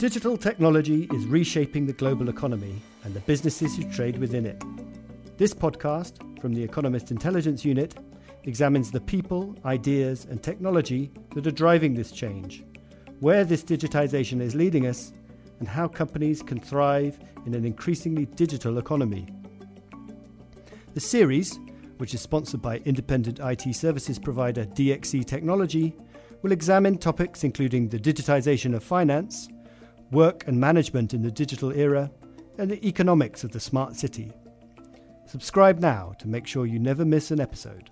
Digital technology is reshaping the global economy and the businesses who trade within it. This podcast from the Economist Intelligence Unit examines the people, ideas, and technology that are driving this change, where this digitization is leading us, and how companies can thrive in an increasingly digital economy. The series, which is sponsored by independent IT services provider DXC Technology, will examine topics including the digitization of finance, work and management in the digital era, and the economics of the smart city. Subscribe now to make sure you never miss an episode.